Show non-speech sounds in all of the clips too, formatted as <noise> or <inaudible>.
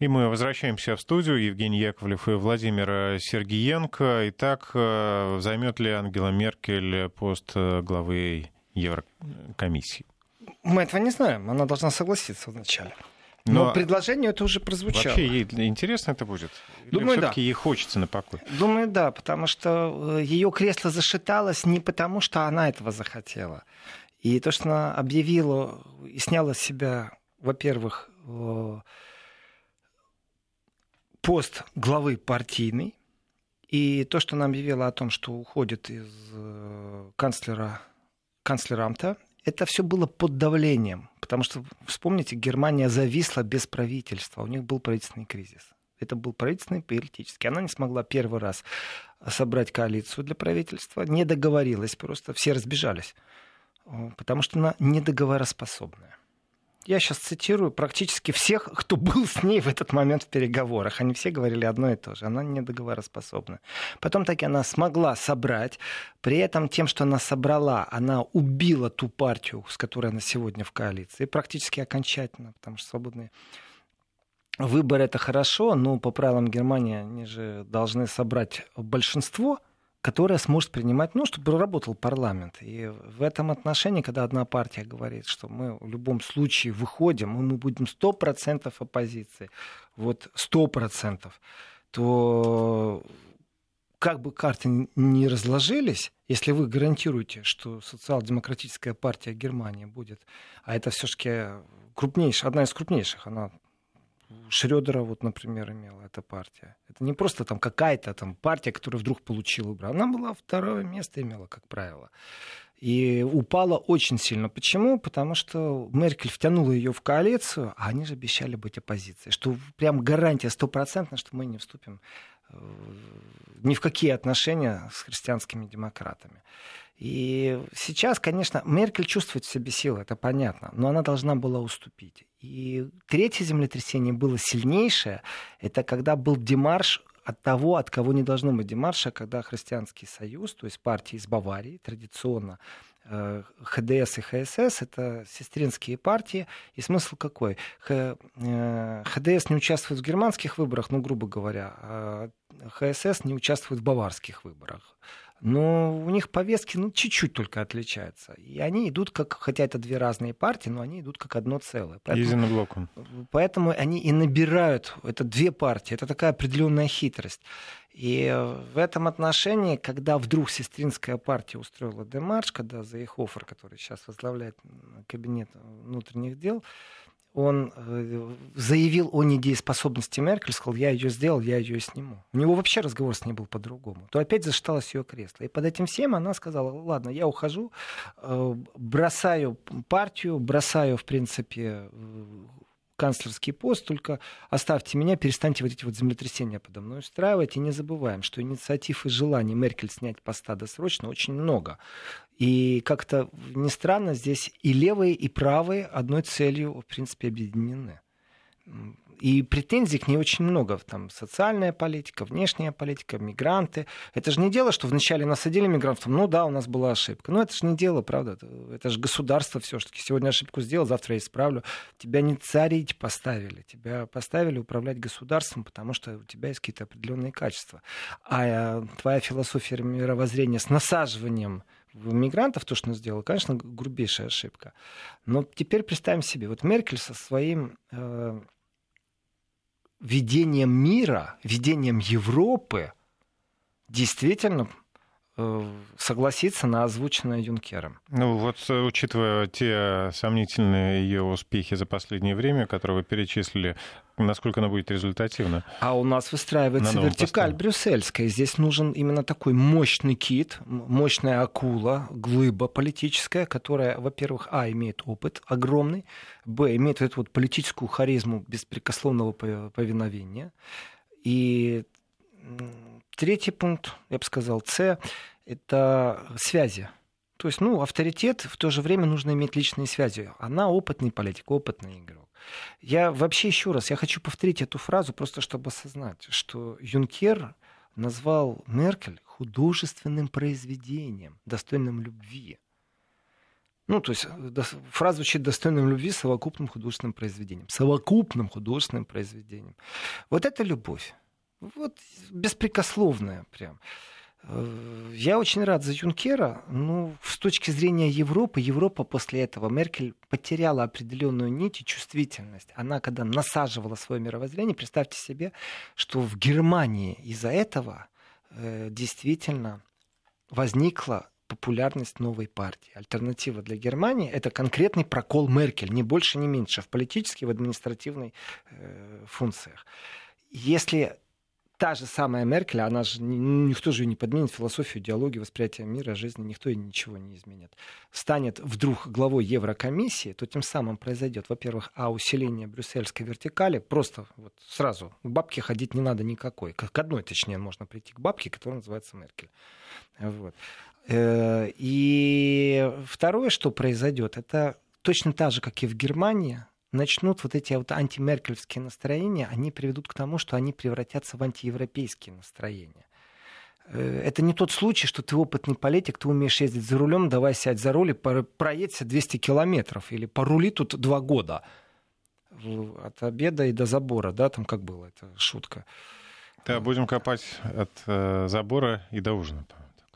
И мы возвращаемся в студию. Евгений Яковлев и Владимир Сергиенко. Итак, э, займет ли Ангела Меркель пост э, главы Еврокомиссии? Мы этого не знаем. Она должна согласиться вначале. Но, Но предложение это уже прозвучало. Вообще ей интересно это будет? Думаю, Или да. ей хочется на покой? Думаю, да, потому что э, ее кресло зашаталось не потому, что она этого захотела. И то, что она объявила и сняла с себя, во-первых, пост главы партийный, и то, что она объявила о том, что уходит из э, канцлера, канцлерамта, это все было под давлением. Потому что, вспомните, Германия зависла без правительства. У них был правительственный кризис. Это был правительственный политический. Она не смогла первый раз собрать коалицию для правительства, не договорилась просто, все разбежались, потому что она недоговороспособная я сейчас цитирую практически всех, кто был с ней в этот момент в переговорах. Они все говорили одно и то же. Она недоговороспособна. Потом таки она смогла собрать. При этом тем, что она собрала, она убила ту партию, с которой она сегодня в коалиции. Практически окончательно, потому что свободные выборы это хорошо, но по правилам Германии они же должны собрать большинство которая сможет принимать, ну, чтобы работал парламент. И в этом отношении, когда одна партия говорит, что мы в любом случае выходим, и мы будем 100% оппозиции, вот 100%, то как бы карты не разложились, если вы гарантируете, что социал-демократическая партия Германии будет, а это все-таки крупнейшая, одна из крупнейших, она Шредера, вот, например, имела эта партия. Это не просто там какая-то там партия, которая вдруг получила выборы. Она была второе место имела, как правило. И упала очень сильно. Почему? Потому что Меркель втянула ее в коалицию, а они же обещали быть оппозицией. Что прям гарантия стопроцентная, что мы не вступим э, ни в какие отношения с христианскими демократами. И сейчас, конечно, Меркель чувствует в себе силы, это понятно, но она должна была уступить. И третье землетрясение было сильнейшее, это когда был демарш от того, от кого не должно быть демарша, когда Христианский союз, то есть партии из Баварии, традиционно э, ХДС и ХСС, это сестринские партии. И смысл какой? Х, э, ХДС не участвует в германских выборах, ну, грубо говоря, а ХСС не участвует в баварских выборах но у них повестки ну, чуть-чуть только отличаются. И они идут как, хотя это две разные партии, но они идут как одно целое. Поэтому, блоком. поэтому они и набирают, это две партии, это такая определенная хитрость. И в этом отношении, когда вдруг сестринская партия устроила демарш, когда Заехофер, который сейчас возглавляет кабинет внутренних дел, он э, заявил о недееспособности Меркель, сказал, я ее сделал, я ее сниму. У него вообще разговор с ней был по-другому. То опять зашталось ее кресло. И под этим всем она сказала, ладно, я ухожу, э, бросаю партию, бросаю, в принципе, канцлерский пост, только оставьте меня, перестаньте вот эти вот землетрясения подо мной устраивать. И не забываем, что инициатив и желаний Меркель снять поста досрочно очень много. И как-то не странно, здесь и левые, и правые одной целью, в принципе, объединены. И претензий к ней очень много. Там социальная политика, внешняя политика, мигранты. Это же не дело, что вначале насадили мигрантов. Ну да, у нас была ошибка. Но это же не дело, правда. Это, это же государство все-таки. Сегодня ошибку сделал, завтра я исправлю. Тебя не царить поставили. Тебя поставили управлять государством, потому что у тебя есть какие-то определенные качества. А э, твоя философия мировоззрения с насаживанием мигрантов, то, что он сделал, конечно, грубейшая ошибка. Но теперь представим себе, вот Меркель со своим э, видением мира, видением Европы действительно согласиться на озвученное Юнкером. Ну вот, э, учитывая те сомнительные ее успехи за последнее время, которые вы перечислили, насколько она будет результативна? А у нас выстраивается вертикаль посту. брюссельская. Здесь нужен именно такой мощный кит, мощная акула, глыба политическая, которая, во-первых, а, имеет опыт огромный, б, имеет эту вот политическую харизму беспрекословного повиновения, и Третий пункт, я бы сказал, С, это связи. То есть, ну, авторитет, в то же время нужно иметь личные связи. Она опытный политик, опытный игрок. Я вообще еще раз, я хочу повторить эту фразу, просто чтобы осознать, что Юнкер назвал Меркель художественным произведением, достойным любви. Ну, то есть фраза звучит достойным любви совокупным художественным произведением. Совокупным художественным произведением. Вот это любовь. Вот беспрекословная прям. Э, я очень рад за Юнкера. Ну, с точки зрения Европы, Европа после этого, Меркель потеряла определенную нить и чувствительность. Она, когда насаживала свое мировоззрение, представьте себе, что в Германии из-за этого э, действительно возникла популярность новой партии. Альтернатива для Германии это конкретный прокол Меркель, не больше, не меньше, в политической, в административной э, функциях. Если та же самая Меркель, она же никто же ее не подменит, философию, идеологию, восприятие мира, жизни, никто ничего не изменит. Станет вдруг главой Еврокомиссии, то тем самым произойдет, во-первых, а усиление брюссельской вертикали, просто вот сразу к бабке ходить не надо никакой. К одной, точнее, можно прийти к бабке, которая называется Меркель. Вот. Э, и второе, что произойдет, это точно так же, как и в Германии, начнут вот эти вот антимеркельские настроения, они приведут к тому, что они превратятся в антиевропейские настроения. Э, это не тот случай, что ты опытный политик, ты умеешь ездить за рулем, давай сядь за руль и проедься 200 километров или порули тут два года от обеда и до забора, да, там как было, это шутка. Да, будем копать от э, забора и до ужина.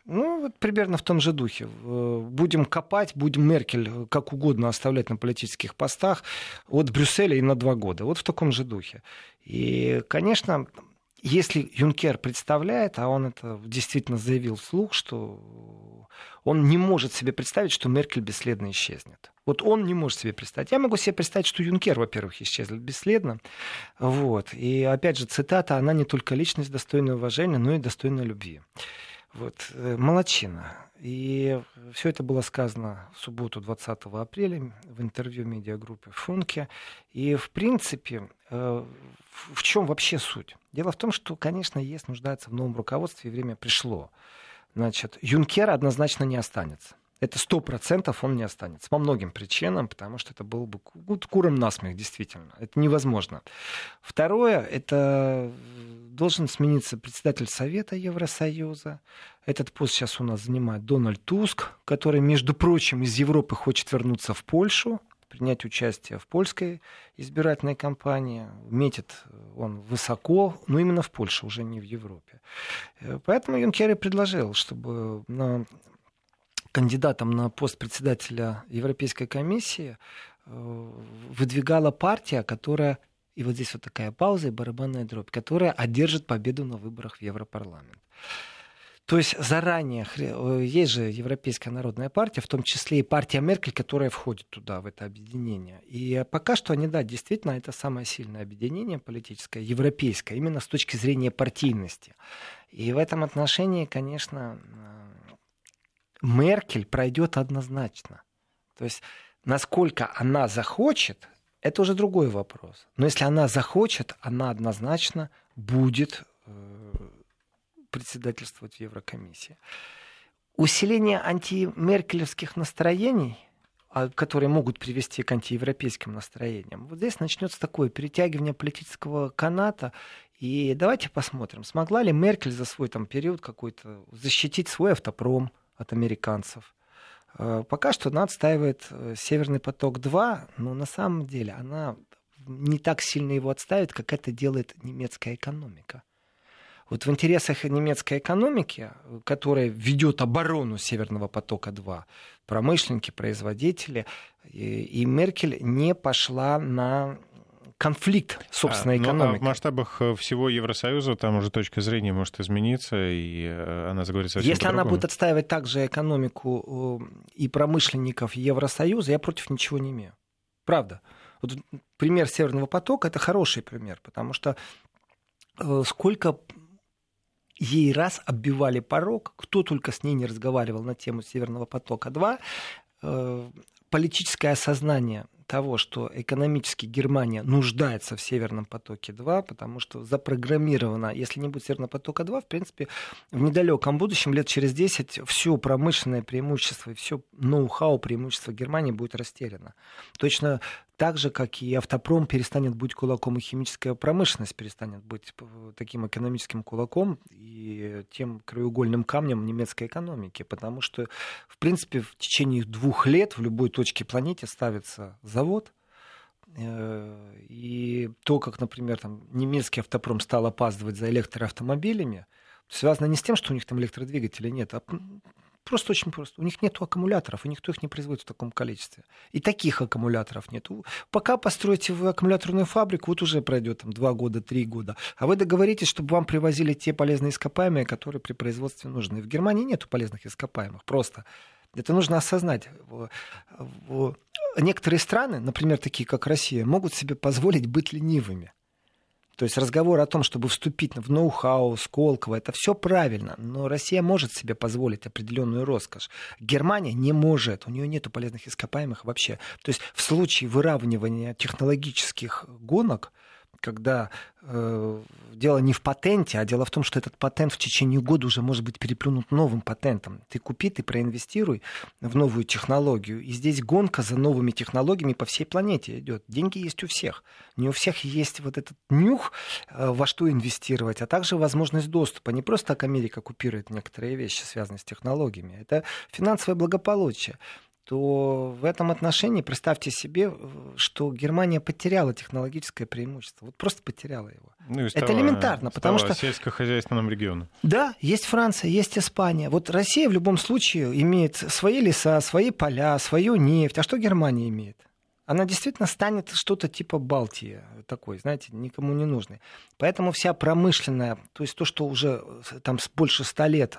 Ну, вот примерно в том же духе. Будем копать, будем Меркель как угодно оставлять на политических постах от Брюсселя и на два года. Вот в таком же духе. И, конечно, если Юнкер представляет, а он это действительно заявил вслух, что он не может себе представить, что Меркель бесследно исчезнет. Вот он не может себе представить. Я могу себе представить, что Юнкер, во-первых, исчезнет бесследно. Вот. И опять же, цитата, она не только личность достойная уважения, но и достойная любви. Вот, э, молодчина. И все это было сказано в субботу 20 апреля в интервью медиагруппе «Функе». И, в принципе, э, в чем вообще суть? Дело в том, что, конечно, ЕС нуждается в новом руководстве, и время пришло. Значит, Юнкер однозначно не останется. Это сто процентов он не останется. По многим причинам, потому что это был бы куром насмех, действительно. Это невозможно. Второе, это должен смениться председатель Совета Евросоюза. Этот пост сейчас у нас занимает Дональд Туск, который, между прочим, из Европы хочет вернуться в Польшу, принять участие в польской избирательной кампании. Метит он высоко, но именно в Польше, уже не в Европе. Э, поэтому Юнкер и предложил, чтобы на кандидатом на пост председателя Европейской комиссии э, выдвигала партия, которая и вот здесь вот такая пауза и барабанная дробь, которая одержит победу на выборах в Европарламент. То есть заранее, э, есть же Европейская народная партия, в том числе и партия Меркель, которая входит туда, в это объединение. И пока что они, да, действительно, это самое сильное объединение политическое, европейское, именно с точки зрения партийности. И в этом отношении, конечно, Меркель пройдет однозначно. То есть, насколько она захочет, это уже другой вопрос. Но если она захочет, она однозначно будет э, председательствовать в Еврокомиссии. Усиление антимеркелевских настроений, а, которые могут привести к антиевропейским настроениям, вот здесь начнется такое перетягивание политического каната. И давайте посмотрим, смогла ли Меркель за свой там, период какой-то защитить свой автопром от американцев, Э, пока что она отстаивает э, Северный поток-2, но на самом деле она не так сильно его отставит, как это делает немецкая экономика. Вот в интересах немецкой экономики, которая ведет оборону Северного потока-2, промышленники, производители, и, и Меркель не пошла на конфликт собственной а, экономики. Ну, а в масштабах э, всего Евросоюза там уже точка зрения может измениться, и э, она заговорит совсем Если она будет отстаивать также экономику э, и промышленников Евросоюза, я против ничего не имею. Правда. Вот пример Северного потока – это хороший пример, потому что сколько ей раз оббивали порог, кто только с ней не разговаривал на тему Северного потока-2, политическое осознание того, что экономически Германия нуждается в Северном потоке-2, потому что запрограммировано, если не будет Северного потока-2, в принципе, в недалеком будущем, лет через 10, все промышленное преимущество и все ноу-хау преимущество Германии будет растеряно. Точно так же, как и автопром перестанет быть кулаком, и химическая промышленность перестанет быть таким экономическим кулаком и тем краеугольным камнем немецкой экономики. Потому что, в принципе, в течение двух лет в любой точке планеты ставится завод, э, и то, как, например, там, немецкий автопром стал опаздывать за электроавтомобилями, связано не с тем, что у них там электродвигателей нет, а Просто очень просто. У них нет аккумуляторов, и никто их не производит в таком количестве. И таких аккумуляторов нет. Пока построите вы аккумуляторную фабрику, вот уже пройдет там, 2 года, 3 года. А вы договоритесь, чтобы вам привозили те полезные ископаемые, которые при производстве нужны. В Германии нет полезных ископаемых. Просто. Это нужно осознать. Некоторые страны, например, такие как Россия, могут себе позволить быть ленивыми. То есть разговор о том, чтобы вступить в ноу-хау, Сколково, это все правильно, но Россия может себе позволить определенную роскошь. Германия не может, у нее нет полезных ископаемых вообще. То есть в случае выравнивания технологических гонок, когда э, дело не в патенте, а дело в том, что этот патент в течение года уже может быть переплюнут новым патентом. Ты купи, ты проинвестируй в новую технологию. И здесь гонка за новыми технологиями по всей планете идет. Деньги есть у всех. Не у всех есть вот этот нюх, э, во что инвестировать, а также возможность доступа. Не просто так Америка купирует некоторые вещи, связанные с технологиями. Это финансовое благополучие то в этом отношении представьте себе, что Германия потеряла технологическое преимущество. Вот просто потеряла его. Ну, стала, Это элементарно, потому что... сельскохозяйственным регионом. Да, есть Франция, есть Испания. Вот Россия в любом случае имеет свои леса, свои поля, свою нефть. А что Германия имеет? Она действительно станет что-то типа Балтии, такой, знаете, никому не нужный. Поэтому вся промышленная, то есть то, что уже там больше ста лет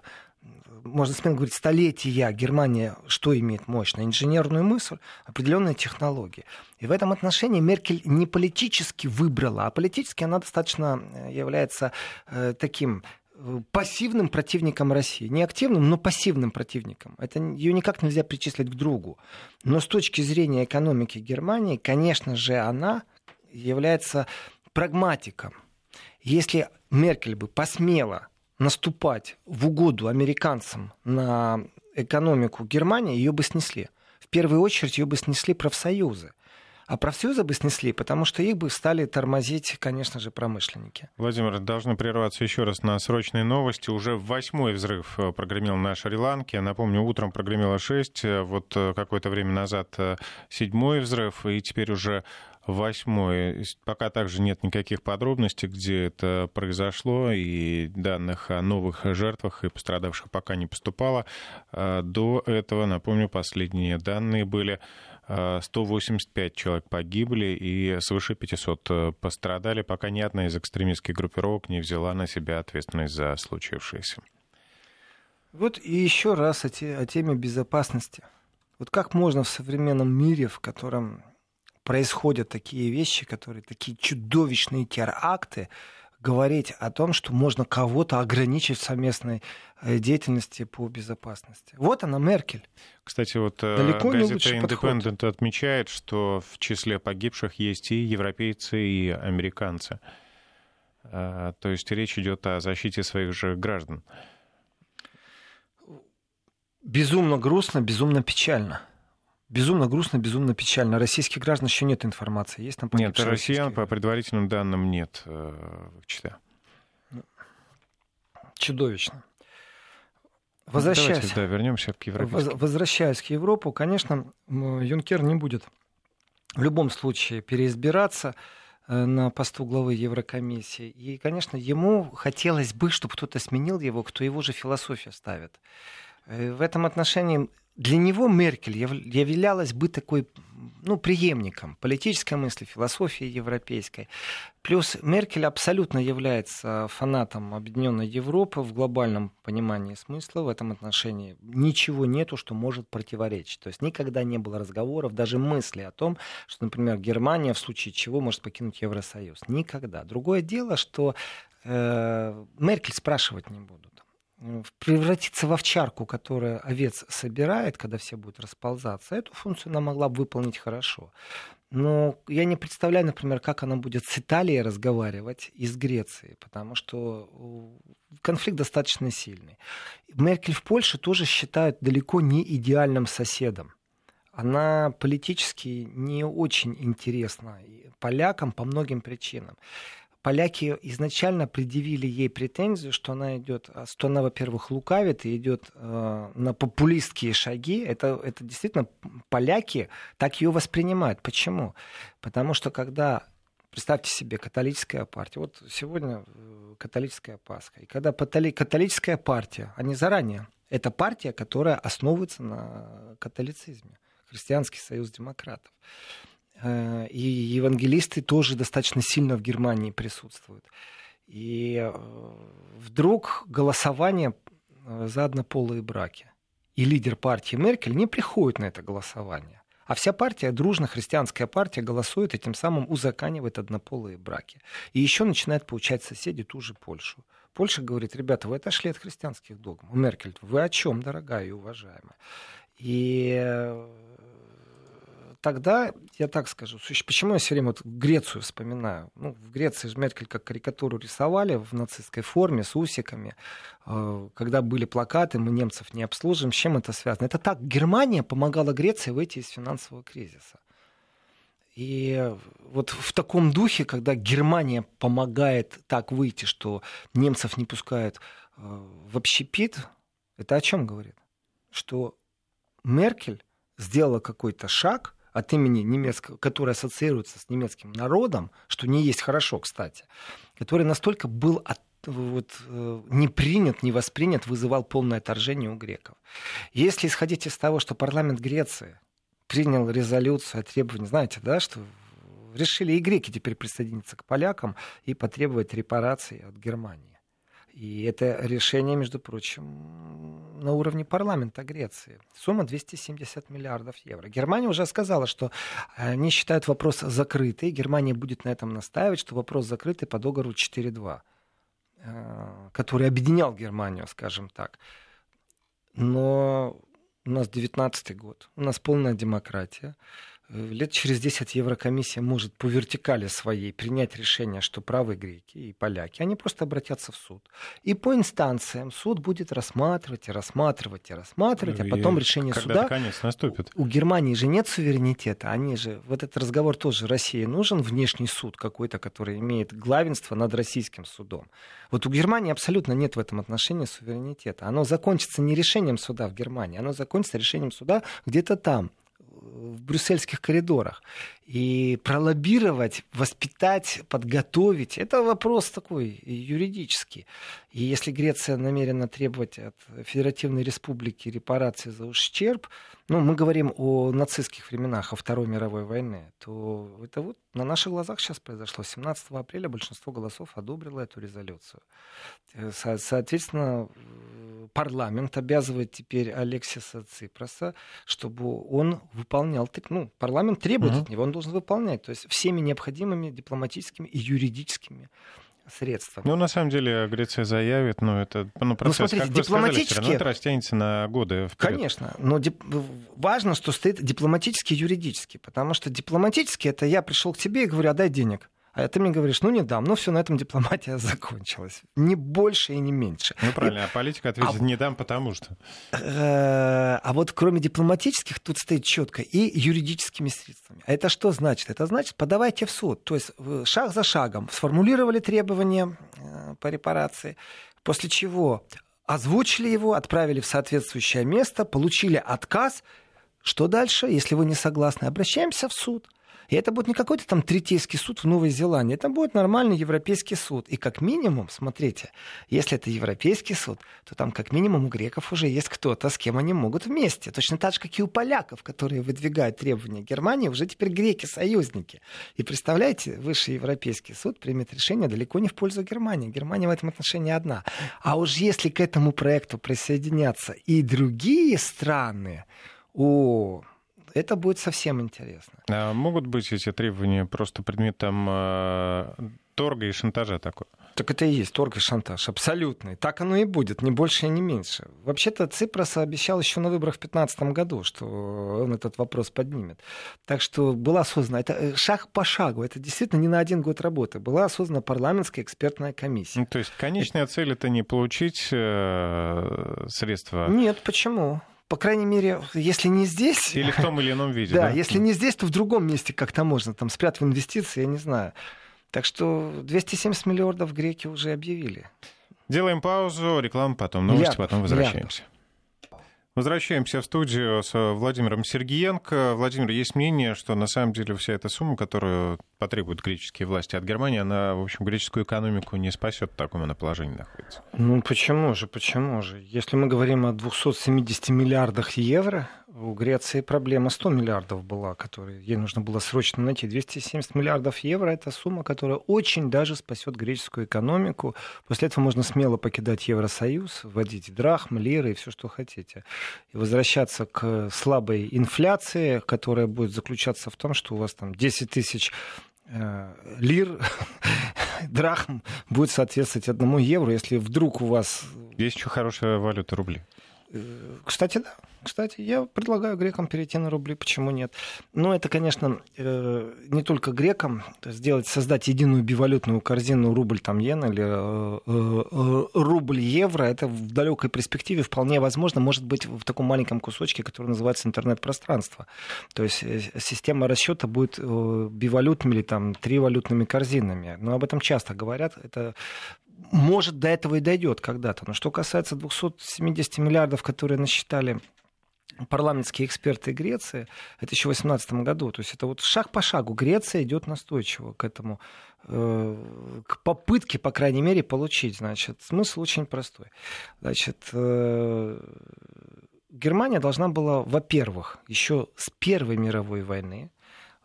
можно смело говорить, столетия Германия что имеет мощно? Инженерную мысль, определенные технологии. И в этом отношении Меркель не политически выбрала, а политически она достаточно э, является э, таким э, пассивным противником России. Не активным, но пассивным противником. Это ее никак нельзя причислить к другу. Но с точки зрения экономики Германии, конечно же, она является прагматиком. Если Меркель бы посмела наступать в угоду американцам на экономику Германии, ее бы снесли. В первую очередь ее бы снесли профсоюзы. А профсоюзы бы снесли, потому что их бы стали тормозить, конечно же, промышленники. Владимир, должны прерваться еще раз на срочные новости. Уже восьмой взрыв э, прогремел на Шри-Ланке. Напомню, утром прогремело шесть, э, вот э, какое-то время назад седьмой взрыв, и теперь уже восьмой. Пока также нет никаких подробностей, где это произошло, и данных о новых жертвах и пострадавших пока не поступало. А до этого, напомню, последние данные были 185 а, человек погибли и свыше 500 э, пострадали, пока ни одна из экстремистских группировок не взяла на себя ответственность за случившееся. Вот и еще раз о, те, о теме безопасности. Вот как можно в современном мире, в котором происходят такие вещи, которые такие чудовищные теракты, говорить о том, что можно кого-то ограничить в совместной э, деятельности по безопасности. Вот она, Меркель. Кстати, вот э, Далеко газета Independent отмечает, что в числе погибших есть и европейцы, и американцы. Э, то есть речь идет о защите своих же граждан. Безумно грустно, безумно печально. Безумно грустно, безумно печально. Российских граждан еще нет информации. Есть там Нет, россиян по предварительным данным нет э, числа. Чудовищно. Возвращаясь, Давайте, да, вернемся к Европе. Возвращаясь к Европу, конечно, Юнкер не будет в любом случае переизбираться э, на посту главы Еврокомиссии. И, конечно, ему хотелось бы, чтобы кто-то сменил его, кто его же философию ставит. Э, в этом отношении для него Меркель являлась бы такой ну, преемником политической мысли, философии европейской. Плюс Меркель абсолютно является фанатом Объединенной Европы в глобальном понимании смысла. В этом отношении ничего нету, что может противоречить. То есть никогда не было разговоров, даже мысли о том, что, например, Германия в случае чего может покинуть Евросоюз. Никогда. Другое дело, что э, Меркель спрашивать не будут превратиться в овчарку, которая овец собирает, когда все будут расползаться, эту функцию она могла бы выполнить хорошо. Но я не представляю, например, как она будет с Италией разговаривать и с Грецией, потому что конфликт достаточно сильный. Меркель в Польше тоже считают далеко не идеальным соседом. она политически не очень интересна полякам по многим причинам поляки изначально предъявили ей претензию, что она идет, а, что она, во-первых, лукавит и идет э, на популистские шаги. Это, это действительно поляки так ее воспринимают. Почему? Потому что когда Представьте себе, католическая партия. Вот сегодня э, католическая Пасха. И когда католическая партия, они заранее, это партия, которая основывается на католицизме. Христианский союз демократов. Э, и евангелисты тоже достаточно сильно в Германии присутствуют. И э, вдруг голосование э, за однополые браки. И лидер партии Меркель не приходит на это голосование. А вся партия, дружно христианская партия, голосует и тем самым узаканивает однополые браки. И еще начинает получать соседи ту же Польшу. Польша говорит, ребята, вы отошли от христианских догм. Меркель, вы о чем, дорогая и уважаемая? И тогда, я так скажу, почему я все время вот Грецию вспоминаю? Ну, в Греции же Меркель как карикатуру рисовали в нацистской форме с усиками, э, когда были плакаты «Мы немцев не обслужим». С чем это связано? Это так, Германия помогала Греции выйти из финансового кризиса. И вот в таком духе, когда Германия помогает так выйти, что немцев не пускают э, в общепит, это о чем говорит? Что Меркель сделала какой-то шаг – от имени немецкого, который ассоциируется с немецким народом, что не есть хорошо, кстати, который настолько был от вот, э, не принят, не воспринят, вызывал полное отторжение у греков. Если исходить из того, что парламент Греции принял резолюцию о требовании, знаете, да, что решили и греки теперь присоединиться к полякам и потребовать репараций от Германии. И это решение, между прочим, на уровне парламента Греции. Сумма 270 миллиардов евро. Германия уже сказала, что они считают вопрос закрытый. Германия будет на этом настаивать, что вопрос закрытый по договору 4.2, э, который объединял Германию, скажем так. Но у нас 19 год, у нас полная демократия. Э, лет через 10 Еврокомиссия может по вертикали своей принять решение, что правы греки и поляки. Они просто обратятся в суд. И по инстанциям суд будет рассматривать и рассматривать и рассматривать, а потом и решение суда... конец наступит. У Германии же нет суверенитета. Они же... Вот этот разговор тоже России нужен внешний суд какой-то, который имеет главенство над российским судом. Вот у Германии абсолютно нет в этом отношении суверенитета. Оно закончится не решением суда в Германии, оно закончится решением суда где-то там, в брюссельских коридорах. И пролоббировать, воспитать, подготовить, это вопрос такой юридический. И если Греция намерена требовать от Федеративной Республики репарации за ущерб, ну, мы говорим о нацистских временах, о Второй мировой войне, то это вот на наших глазах сейчас произошло. 17 апреля большинство голосов одобрило эту резолюцию. Э, со- соответственно, парламент обязывает теперь Алексиса Ципроса, чтобы он выполнял, ну, парламент требует uh-huh. от него, он должен выполнять, то есть всеми необходимыми дипломатическими и юридическими средствами. Ну, на самом деле, Греция заявит, но это ну, ну процесс, ну, смотрите, как дипломатически... сказали, это растянется на годы вперед. Конечно, но дип... важно, что стоит дипломатически и юридически, потому что дипломатически это я пришел к тебе и говорю, а дай денег. А ты мне говоришь, ну не дам, ну все, на этом дипломатия <laughs> закончилась. Не больше и не меньше. Ну правильно, и... а политика ответит, а... не дам, потому что. Э, а вот кроме дипломатических тут стоит четко и юридическими средствами. А это что значит? Это значит, подавайте в суд. То есть шаг за шагом сформулировали требования э, по репарации, после чего озвучили его, отправили в соответствующее место, получили отказ. Что дальше? Если вы не согласны, обращаемся в суд. И это будет не какой-то там третейский суд в Новой Зеландии, это будет нормальный европейский суд. И как минимум, смотрите, если это европейский суд, то там как минимум у греков уже есть кто-то, с кем они могут вместе. Точно так же, как и у поляков, которые выдвигают требования Германии, уже теперь греки союзники. И представляете, высший европейский суд примет решение далеко не в пользу Германии. Германия в этом отношении одна. А уж если к этому проекту присоединятся и другие страны, о, это будет совсем интересно. А могут быть эти требования просто предметом э, торга и шантажа такой? Так это и есть торг и шантаж, абсолютный. Так оно и будет, ни больше и не меньше. Вообще-то Ципрос обещал еще на выборах в 2015 году, что он этот вопрос поднимет. Так что была создана, это э, шаг по шагу, это действительно не на один год работы. Была создана парламентская экспертная комиссия. Ну, то есть конечная это... цель это не получить э, средства? Нет, почему? По крайней мере, если не здесь... Или в том или ином <laughs> виде, да? Да, если не здесь, то в другом месте как-то можно, там, спрятав инвестиции, я не знаю. Так что 270 миллиардов греки уже объявили. Делаем паузу, реклама, потом новости, Миллиардов. потом возвращаемся. Миллиардов. Возвращаемся в студию с Владимиром Сергиенко. Владимир, есть мнение, что на самом деле вся эта сумма, которую потребуют греческие власти от Германии, она, в общем, греческую экономику не спасет, в таком она положении находится. Ну почему же, почему же? Если мы говорим о 270 миллиардах евро, у Греции проблема 100 миллиардов была, которые ей нужно было срочно найти. 270 миллиардов евро – это сумма, которая очень даже спасет греческую экономику. После этого можно смело покидать Евросоюз, вводить драхм, лиры и все, что хотите. И возвращаться к слабой инфляции, которая будет заключаться в том, что у вас там 10 тысяч э, лир, <laughs> драхм будет соответствовать одному евро, если вдруг у вас... Есть еще хорошая валюта рубли. Э, кстати, да. Кстати, я предлагаю грекам перейти на рубли, почему нет? Но это, конечно, э, не только грекам сделать, создать единую бивалютную корзину рубль там иена или э, рубль евро. Это в далекой перспективе вполне возможно, может быть в таком маленьком кусочке, который называется интернет-пространство. То есть система расчета будет бивалютными или там тривалютными корзинами. Но об этом часто говорят. Это может, до этого и дойдет когда-то. Но что касается 270 миллиардов, которые насчитали парламентские эксперты Греции, это еще в 2018 году. То есть это вот шаг по шагу. Греция идет настойчиво к этому, э, к попытке, по крайней мере, получить. Значит, смысл очень простой. Значит, э, Германия должна была, во-первых, еще с Первой мировой войны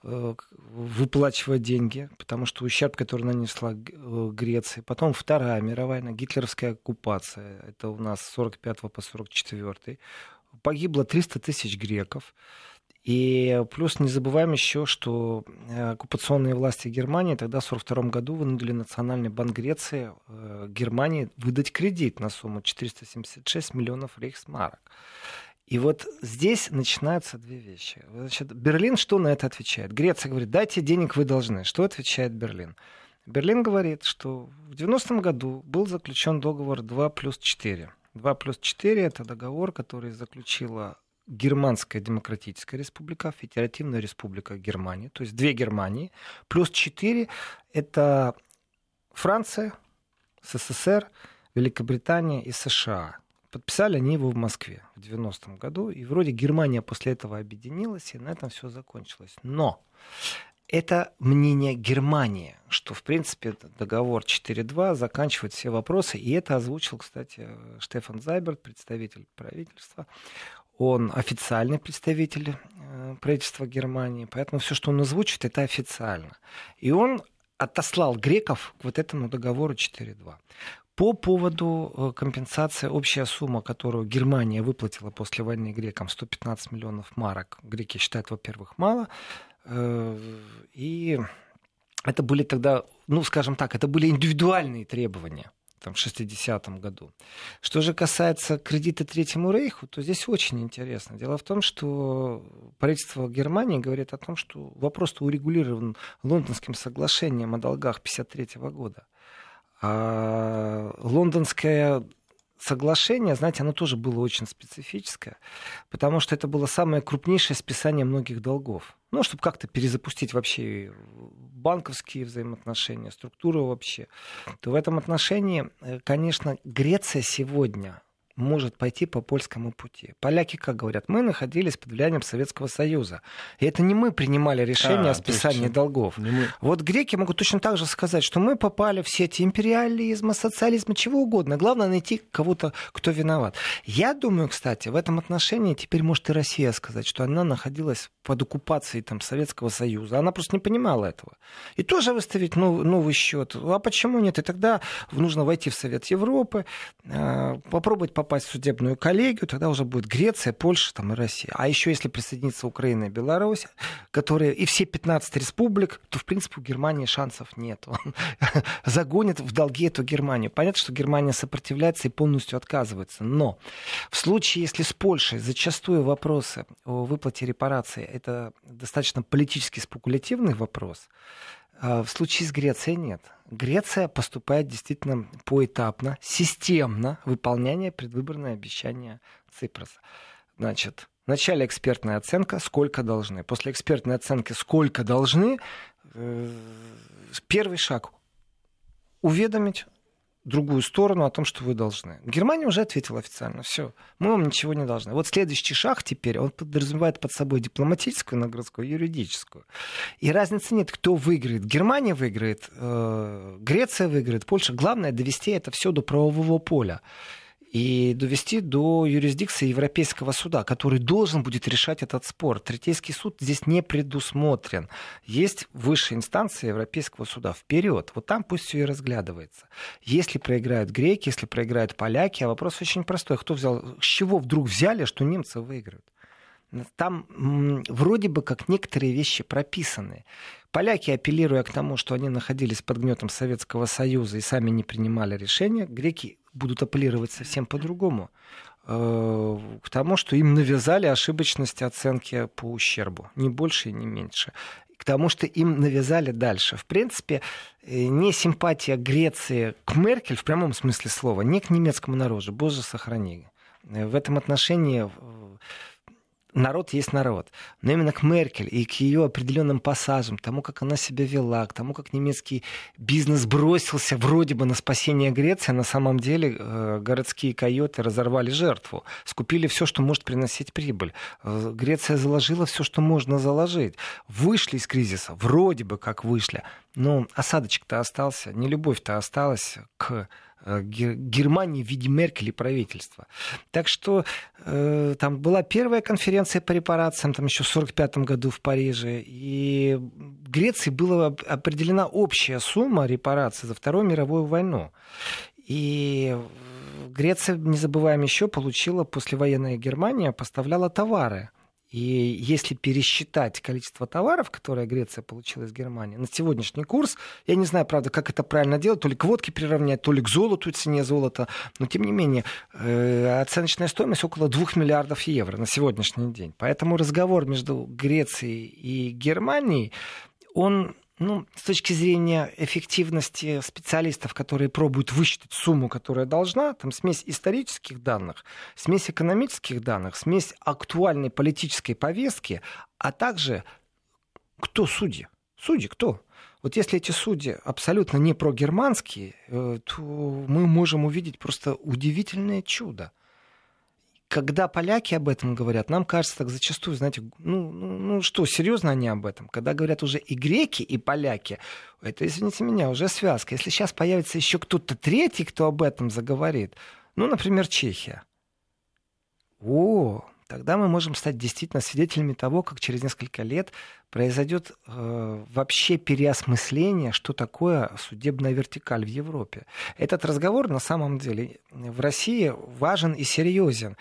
выплачивать деньги, потому что ущерб, который нанесла э, Греция. Потом Вторая мировая гитлеровская оккупация, это у нас с 45 по 44. Погибло 300 тысяч греков. И плюс не забываем еще, что э, оккупационные власти Германии тогда в 1942 году вынудили Национальный банк Греции Германии выдать кредит на сумму 476 миллионов рейхсмарок. И вот здесь начинаются две вещи. Значит, Берлин что на это отвечает? Греция говорит, дайте денег, вы должны. Что отвечает Берлин? Берлин говорит, что в 90-м году был заключен договор 2 плюс 4. 2 плюс 4 это договор, который заключила Германская Демократическая Республика, Федеративная Республика Германии, то есть две Германии, плюс 4 это Франция, СССР, Великобритания и США. Подписали они его в Москве в 90-м году, и вроде Германия после этого объединилась, и на этом все закончилось. Но это мнение Германии, что, в принципе, договор 4.2 заканчивает все вопросы. И это озвучил, кстати, Штефан Зайберт, представитель правительства. Он официальный представитель э, правительства Германии, поэтому все, что он озвучит, это официально. И он отослал греков к вот этому договору 4.2. По поводу э, компенсации, общая сумма, которую Германия выплатила после войны грекам, 115 миллионов марок, греки считают, во-первых, мало, э, и это были тогда, ну, скажем так, это были индивидуальные требования там, в 60-м году. Что же касается кредита Третьему Рейху, то здесь очень интересно. Дело в том, что правительство Германии говорит о том, что вопрос урегулирован Лондонским соглашением о долгах 1953 года. А лондонское соглашение, знаете, оно тоже было очень специфическое, потому что это было самое крупнейшее списание многих долгов. Ну, чтобы как-то перезапустить вообще банковские взаимоотношения, структуру вообще, то в этом отношении, э, конечно, Греция сегодня может пойти по польскому пути. Поляки, как говорят, мы находились под влиянием Советского Союза. И это не мы принимали решение а, о списании есть, долгов. Вот греки могут точно так же сказать, что мы попали в сети империализма, социализма, чего угодно. Главное найти кого-то, кто виноват. Я думаю, кстати, в этом отношении теперь может и Россия сказать, что она находилась под оккупацией там, Советского Союза. Она просто не понимала этого. И тоже выставить новый, новый счет. А почему нет? И тогда нужно войти в Совет Европы, а, попробовать попасть в судебную коллегию, тогда уже будет Греция, Польша там, и Россия. А еще если присоединится Украина и Беларусь, которые и все 15 республик, то, в принципе, у Германии шансов нет. Он <laughs> загонит в долги эту Германию. Понятно, что Германия сопротивляется и полностью отказывается. Но в случае, если с Польшей зачастую вопросы о выплате репарации это достаточно политически спекулятивный вопрос, в случае с Грецией нет. Греция поступает действительно поэтапно, системно выполняя предвыборные обещания Ципроса. Значит, вначале экспертная оценка, сколько должны. После экспертной оценки, сколько должны, э, первый шаг уведомить другую сторону о том, что вы должны. Германия уже ответила официально, все, мы вам ничего не должны. Вот следующий шаг теперь, он подразумевает под собой дипломатическую нагрузку юридическую. И разницы нет, кто выиграет. Германия выиграет, э, Греция выиграет, Польша. Главное довести это все до правового поля и довести до юрисдикции Европейского суда, который должен будет решать этот спор. Третейский суд здесь не предусмотрен. Есть высшая инстанция Европейского суда. Вперед. Вот там пусть все и разглядывается. Если проиграют греки, если проиграют поляки, а вопрос очень простой. Кто взял, с чего вдруг взяли, что немцы выиграют? Там вроде бы как некоторые вещи прописаны. Поляки, апеллируя к тому, что они находились под гнетом Советского Союза и сами не принимали решения, греки будут апеллировать совсем по-другому. Э, к тому, что им навязали ошибочность оценки по ущербу. Ни больше и не меньше к тому, что им навязали дальше. В принципе, э, не симпатия Греции к Меркель в прямом смысле слова, не к немецкому народу, боже сохрани. Э, в этом отношении народ есть народ. Но именно к Меркель и к ее определенным пассажам, тому, как она себя вела, к тому, как немецкий бизнес бросился вроде бы на спасение Греции, на самом деле э, городские койоты разорвали жертву, скупили все, что может приносить прибыль. Э, Греция заложила все, что можно заложить. Вышли из кризиса, вроде бы как вышли, но осадочек-то остался, не любовь-то осталась к Германии в виде Меркель и правительства. Так что э, там была первая конференция по репарациям, там еще в 1945 году в Париже, и Греции была определена общая сумма репараций за Вторую мировую войну. И Греция, не забываем еще, получила послевоенная Германия, поставляла товары и если пересчитать количество товаров, которые Греция получила из Германии, на сегодняшний курс, я не знаю, правда, как это правильно делать, то ли к водке приравнять, то ли к золоту, цене золота, но тем не менее, э, оценочная стоимость около 2 миллиардов евро на сегодняшний день. Поэтому разговор между Грецией и Германией, он ну, с точки зрения эффективности специалистов, которые пробуют высчитать сумму, которая должна, там смесь исторических данных, смесь экономических данных, смесь актуальной политической повестки, а также кто судьи? Судьи кто? Вот если эти судьи абсолютно не прогерманские, э, то мы можем увидеть просто удивительное чудо когда поляки об этом говорят, нам кажется так зачастую, знаете, ну, ну, ну что, серьезно они об этом? Когда говорят уже и греки, и поляки, это, извините меня, уже связка. Если сейчас появится еще кто-то третий, кто об этом заговорит, ну, например, Чехия. О, тогда мы можем стать действительно свидетелями того, как через несколько лет произойдет э, вообще переосмысление, что такое судебная вертикаль в Европе. Этот разговор на самом деле в России важен и серьезен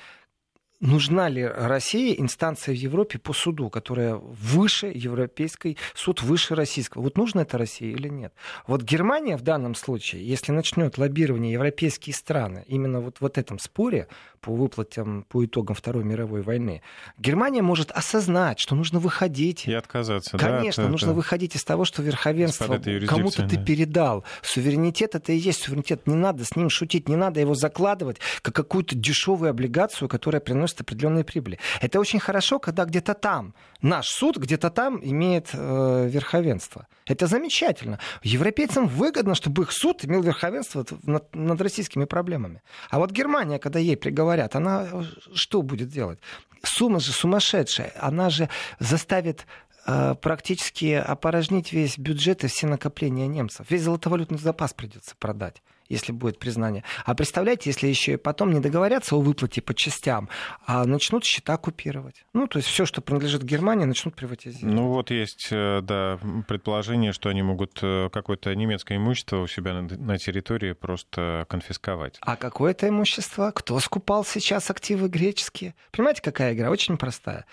нужна ли России инстанция в Европе по суду, которая выше европейской, суд выше российского. Вот нужно это России или нет? Вот Германия в данном случае, если начнет лоббирование европейские страны именно вот в этом споре по выплатам, по итогам Второй мировой войны, Германия может осознать, что нужно выходить. И отказаться. Конечно, да, нужно это... выходить из того, что верховенство кому-то ты передал. Суверенитет это и есть суверенитет. Не надо с ним шутить, не надо его закладывать как какую-то дешевую облигацию, которая приносит приносит определенные прибыли. Это очень хорошо, когда где-то там наш суд, где-то там имеет э, верховенство. Это замечательно. Европейцам выгодно, чтобы их суд имел верховенство над, над российскими проблемами. А вот Германия, когда ей приговорят, она э, что будет делать? Сумма же сумасшедшая. Она же заставит э, практически опорожнить весь бюджет и все накопления немцев. Весь золотовалютный запас придется продать если будет признание. А представляете, если еще и потом не договорятся о выплате по частям, а начнут счета купировать. Ну, то есть все, что принадлежит Германии, начнут приватизировать. Ну, вот есть, э, да, предположение, что они могут э, какое-то немецкое имущество у себя на территории просто конфисковать. А какое это имущество? Кто скупал сейчас активы греческие? Понимаете, какая игра? Очень простая.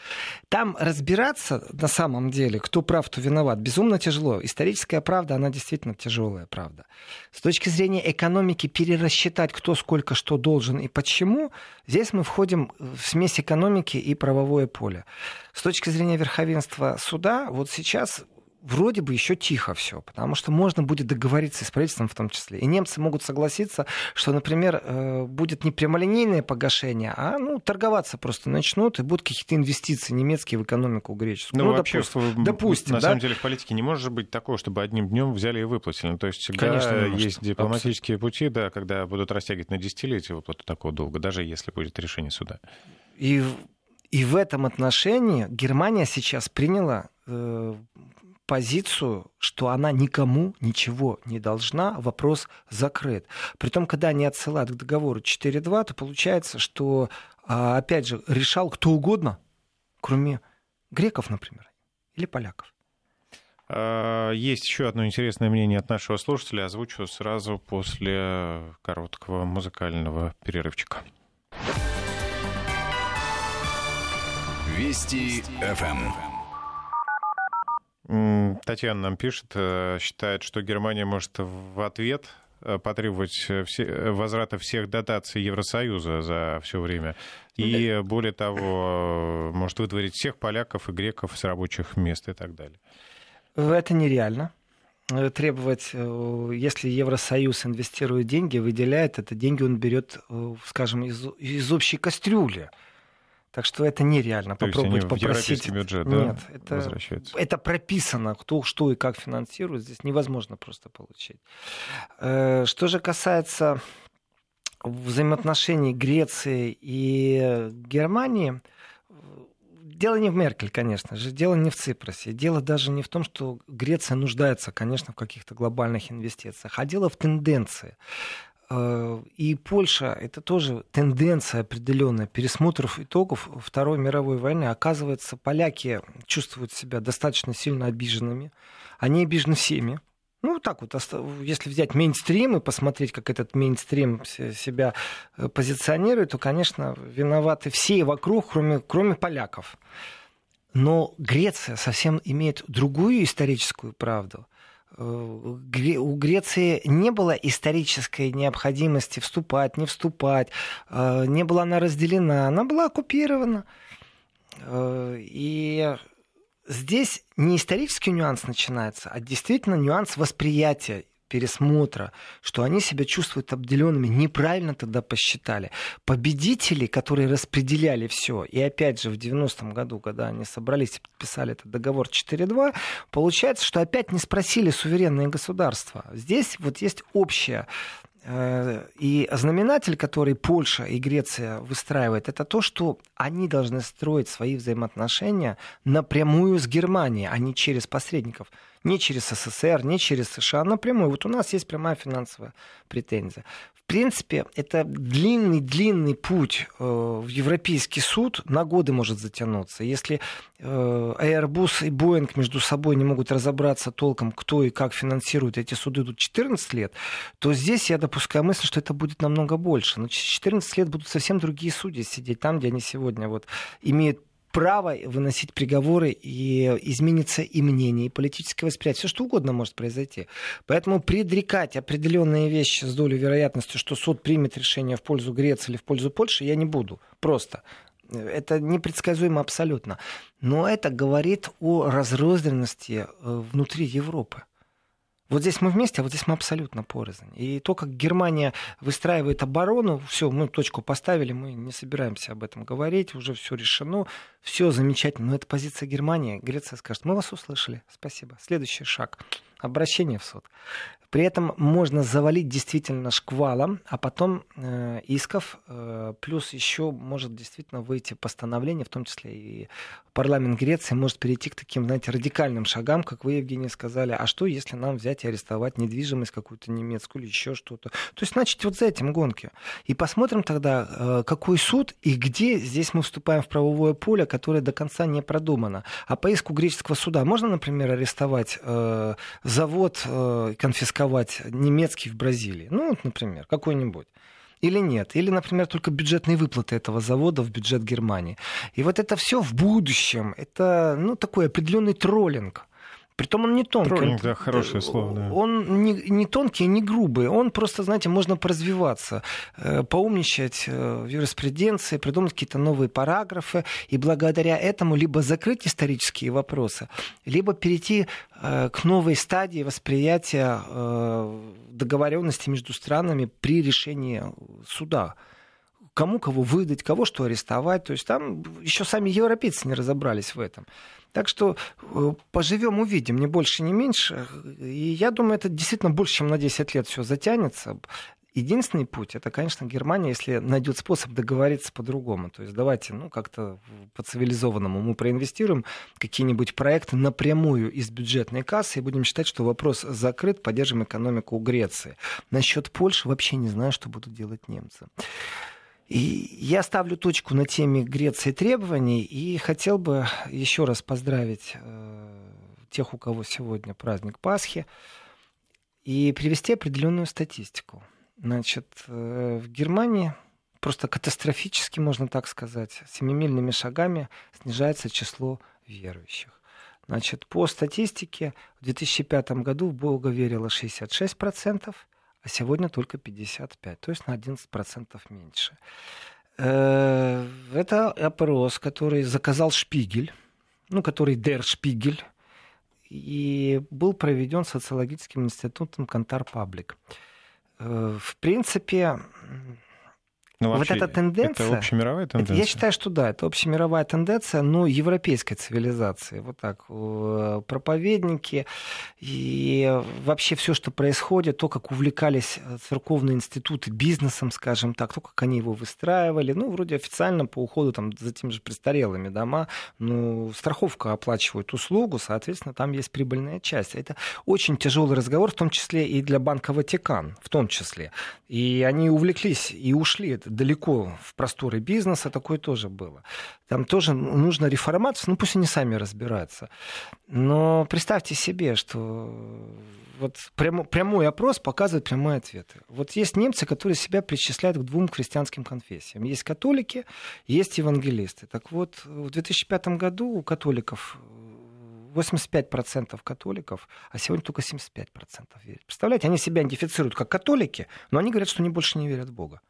Там разбираться на самом деле, кто прав, кто виноват, безумно тяжело. Историческая правда, она действительно тяжелая правда. С точки зрения экономики, экономики перерасчитать, кто сколько что должен и почему, здесь мы входим в смесь экономики и правовое поле. С точки зрения верховенства суда, вот сейчас вроде бы еще тихо все, потому что можно будет договориться с правительством в том числе. И немцы могут согласиться, что, например, э, будет не прямолинейное погашение, а ну, торговаться просто начнут, и будут какие-то инвестиции немецкие в экономику греческую. Ну, ну вообще, допустим, допустим, на да? самом деле в политике не может быть такого, чтобы одним днем взяли и выплатили. Ну, то есть всегда Конечно, есть дипломатические Абсолютно. пути, да, когда будут растягивать на десятилетия выплату такого долга, даже если будет решение суда. И и в этом отношении Германия сейчас приняла э, позицию, что она никому ничего не должна, вопрос закрыт. Притом, когда они отсылают к договору 4.2, то получается, что, а, опять же, решал кто угодно, кроме греков, например, или поляков. А, есть еще одно интересное мнение от нашего слушателя. Озвучу сразу после короткого музыкального перерывчика. Вести ФМ. Татьяна нам пишет, э, считает, что Германия может в ответ э, потребовать э, все, возврата всех дотаций Евросоюза за все время. И, более того, может выдворить всех поляков и греков с рабочих мест и так далее. Это нереально требовать, если Евросоюз инвестирует деньги, выделяет это, деньги он берет, скажем, из, из общей кастрюли. Так что это нереально. То Попробовать попросить. бюджет, да, Нет, это, это прописано, кто что и как финансирует. Здесь невозможно просто получить. Э, что же касается взаимоотношений Греции и Германии, дело не в Меркель, конечно же, дело не в Ципросе. Дело даже не в том, что Греция нуждается, конечно, в каких-то глобальных инвестициях, а дело в тенденции. Э, и Польша — это тоже тенденция определенная пересмотров итогов Второй мировой войны. Оказывается, поляки чувствуют себя достаточно сильно обиженными. Они обижены всеми. Ну, так вот, если взять мейнстрим и посмотреть, как этот мейнстрим себя э, позиционирует, то, конечно, виноваты все вокруг, кроме, кроме поляков. Но Греция совсем имеет другую историческую правду. У Греции не было исторической необходимости вступать, не вступать, э, не была она разделена, она была оккупирована. Э, и здесь не исторический нюанс начинается, а действительно нюанс восприятия пересмотра, что они себя чувствуют обделенными, неправильно тогда посчитали. Победители, которые распределяли все, и опять же в 90-м году, когда они собрались и подписали этот договор 4.2, получается, что опять не спросили суверенные государства. Здесь вот есть общее э, и знаменатель, который Польша и Греция выстраивают, это то, что они должны строить свои взаимоотношения напрямую с Германией, а не через посредников не через СССР, не через США, а напрямую. Вот у нас есть прямая финансовая претензия. В принципе, это длинный-длинный путь э, в Европейский суд на годы может затянуться. Если э, Airbus и Boeing между собой не могут разобраться толком, кто и как финансирует эти суды идут 14 лет, то здесь я допускаю мысль, что это будет намного больше. Но через 14 лет будут совсем другие судьи сидеть там, где они сегодня вот имеют право выносить приговоры, и изменится и мнение, и политическое восприятие. Все что угодно может произойти. Поэтому предрекать определенные вещи с долей вероятности, что суд примет решение в пользу Греции или в пользу Польши, я не буду. Просто. Это непредсказуемо абсолютно. Но это говорит о разрозненности э, внутри Европы. Вот здесь мы вместе, а вот здесь мы абсолютно порознь. И то, как Германия выстраивает оборону, все, мы точку поставили, мы не собираемся об этом говорить, уже все решено, все замечательно. Но это позиция Германии. Греция скажет, мы вас услышали, спасибо. Следующий шаг обращение в суд. При этом можно завалить действительно шквалом, а потом э, исков, э, плюс еще может действительно выйти постановление, в том числе и парламент Греции может перейти к таким, знаете, радикальным шагам, как вы, Евгений, сказали. А что, если нам взять и арестовать недвижимость какую-то немецкую или еще что-то? То есть, значит, вот за этим гонки. И посмотрим тогда, э, какой суд и где здесь мы вступаем в правовое поле, которое до конца не продумано. А по иску греческого суда можно, например, арестовать э, завод, э, конфисковать атаковать немецкий в Бразилии? Ну, вот, например, какой-нибудь или нет. Или, например, только бюджетные выплаты этого завода в бюджет Германии. И вот это все в будущем. Это ну, такой определенный троллинг. Притом он не тонкий. Троллинг, да, хорошее слово. Да. Он не, не тонкий, не грубый. Он просто, знаете, можно поразвиваться, э, поумничать э, в юриспруденции, придумать какие-то новые параграфы, и благодаря этому либо закрыть исторические вопросы, либо перейти э, к новой стадии восприятия договоренности между странами при решении суда кому кого выдать, кого что арестовать. То есть там еще сами европейцы не разобрались в этом. Так что э, поживем, увидим, не больше, не меньше. И я думаю, это действительно больше, чем на 10 лет все затянется. Единственный путь, это, конечно, Германия, если найдет способ договориться по-другому. То есть давайте, ну, как-то по-цивилизованному мы проинвестируем какие-нибудь проекты напрямую из бюджетной кассы и будем считать, что вопрос закрыт, поддержим экономику Греции. Насчет Польши вообще не знаю, что будут делать немцы. И я ставлю точку на теме Греции требований и хотел бы еще раз поздравить э, тех, у кого сегодня праздник Пасхи, и привести определенную статистику. Значит, э, в Германии просто катастрофически, можно так сказать, семимильными шагами снижается число верующих. Значит, по статистике в 2005 году в Бога верило 66%, а сегодня только 55, то есть на 11% меньше. Э, это опрос, который заказал Шпигель, ну, который Дер Шпигель, и был проведен социологическим институтом Кантар Паблик. Э, в принципе, но ну, вот эта тенденция... Это общемировая тенденция? Это, я считаю, что да, это общемировая тенденция, но европейской цивилизации. Вот так. Проповедники и вообще все, что происходит, то, как увлекались э, церковные институты бизнесом, скажем так, то, как они его выстраивали. Ну, вроде официально по уходу там, за теми же престарелыми дома, ну, страховка оплачивает услугу, соответственно, там есть прибыльная часть. Это очень тяжелый разговор, в том числе и для Банка Ватикан, в том числе. И они увлеклись и ушли далеко в просторы бизнеса, такое тоже было. Там тоже нужно реформация, ну пусть они сами разбираются. Но представьте себе, что вот прямо, прямой опрос показывает прямые ответы. Вот есть немцы, которые себя причисляют к двум христианским конфессиям. Есть католики, есть евангелисты. Так вот, в 2005 году у католиков 85% католиков, а сегодня только 75% верят. Представляете, они себя идентифицируют как католики, но они говорят, что они больше не верят в Бога.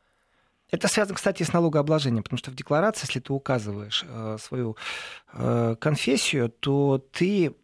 Это связано, кстати, с налогообложением, потому что в декларации, если ты указываешь э, свою э, конфессию, то ты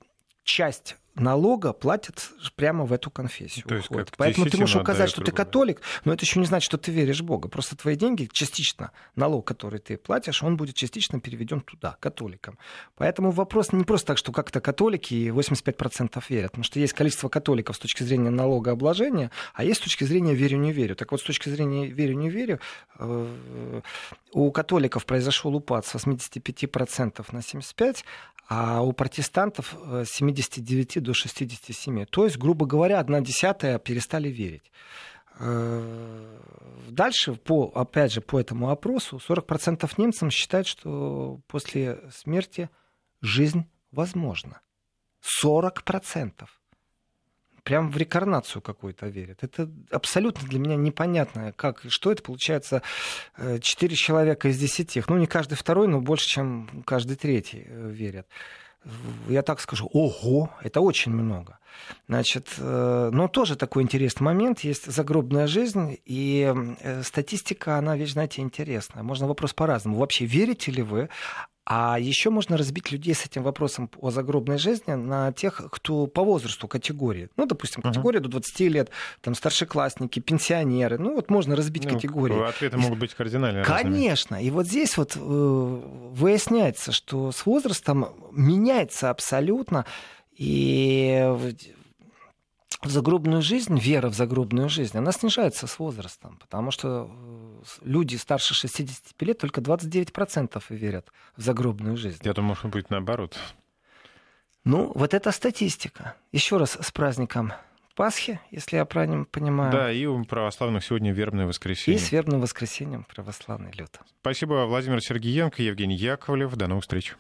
часть налога платят прямо в эту конфессию. То есть, как Поэтому ты можешь указать, что ты католик, но это еще не значит, что ты веришь в Бога. Просто твои деньги частично, налог, который ты платишь, он будет частично переведен туда, католикам. Поэтому вопрос не просто так, что как-то католики и 85% верят. Потому что есть количество католиков с точки зрения налогообложения, а есть с точки зрения верю-не верю. Так вот, с точки зрения верю-не верю, э, у католиков произошел упад с 85% на 75%, а у протестантов э, с 79 до 67. То есть, грубо говоря, одна десятая перестали верить. Э, дальше, по, опять же, по этому опросу, 40% немцам считают, что после смерти жизнь возможна. 40% прям в рекарнацию какую-то верят. Это абсолютно для меня непонятно, как, что это получается 4 э, человека из 10. Ну, не каждый второй, но больше, чем каждый третий э, верят. Я так скажу, ого, это очень много. Значит, э, но тоже такой интересный момент. Есть загробная жизнь, и статистика, она, вещь, знаете, интересная. Можно вопрос по-разному. Вообще, верите ли вы? А еще можно разбить людей с этим вопросом о загробной жизни на тех, кто по возрасту категории. Ну, допустим, категория uh-huh. до 20 лет, там старшеклассники, пенсионеры. Ну, вот можно разбить ну, категории. Ответы могут быть кардинальные. Конечно. Разными. И вот здесь вот э, выясняется, что с возрастом меняется абсолютно. И в загробную жизнь, вера в загробную жизнь, она снижается с возрастом, потому что э, люди старше 65 лет только 29% верят в загробную жизнь. Я думаю, что будет наоборот. Ну, вот это статистика. Еще раз с праздником Пасхи, если я правильно понимаю. Да, и у православных сегодня вербное воскресенье. И с вербным воскресеньем православный люд. Спасибо, Владимир Сергеенко, Евгений Яковлев. До новых встреч.